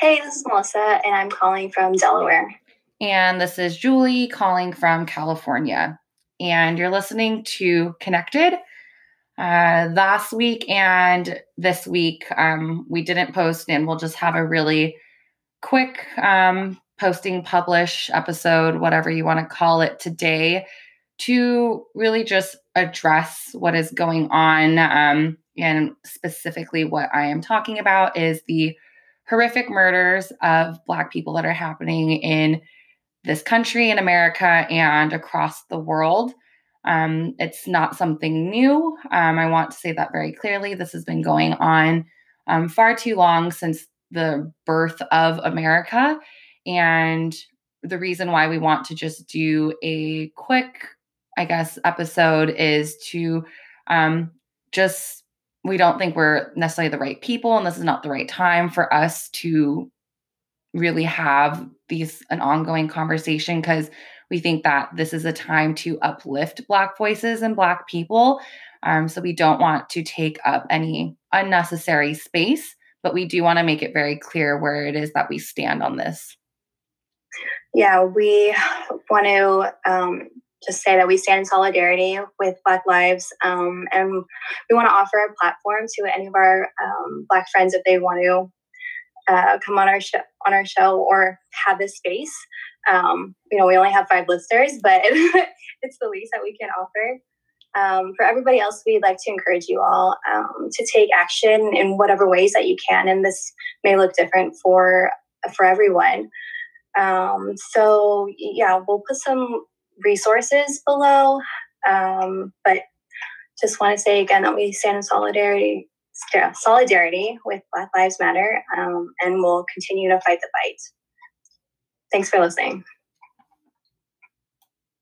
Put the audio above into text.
Hey, this is Melissa, and I'm calling from Delaware. And this is Julie calling from California. And you're listening to Connected. Uh, last week and this week, um, we didn't post, and we'll just have a really quick um, posting, publish episode, whatever you want to call it today, to really just address what is going on. Um, and specifically, what I am talking about is the horrific murders of Black people that are happening in this country, in America, and across the world. Um, it's not something new. Um, I want to say that very clearly. This has been going on um, far too long since the birth of America. And the reason why we want to just do a quick, I guess, episode is to um, just we don't think we're necessarily the right people and this is not the right time for us to really have these an ongoing conversation because we think that this is a time to uplift black voices and black people. Um, so we don't want to take up any unnecessary space but we do want to make it very clear where it is that we stand on this. Yeah we want to um, just say that we stand in solidarity with Black lives, um, and we want to offer a platform to any of our um, Black friends if they want to uh, come on our show on our show or have this space. Um, you know, we only have five listeners, but it's the least that we can offer. Um, for everybody else, we'd like to encourage you all um, to take action in whatever ways that you can, and this may look different for for everyone. Um, so yeah, we'll put some resources below. Um, but just want to say again that we stand in solidarity solidarity with Black Lives Matter, um, and we'll continue to fight the fight. Thanks for listening.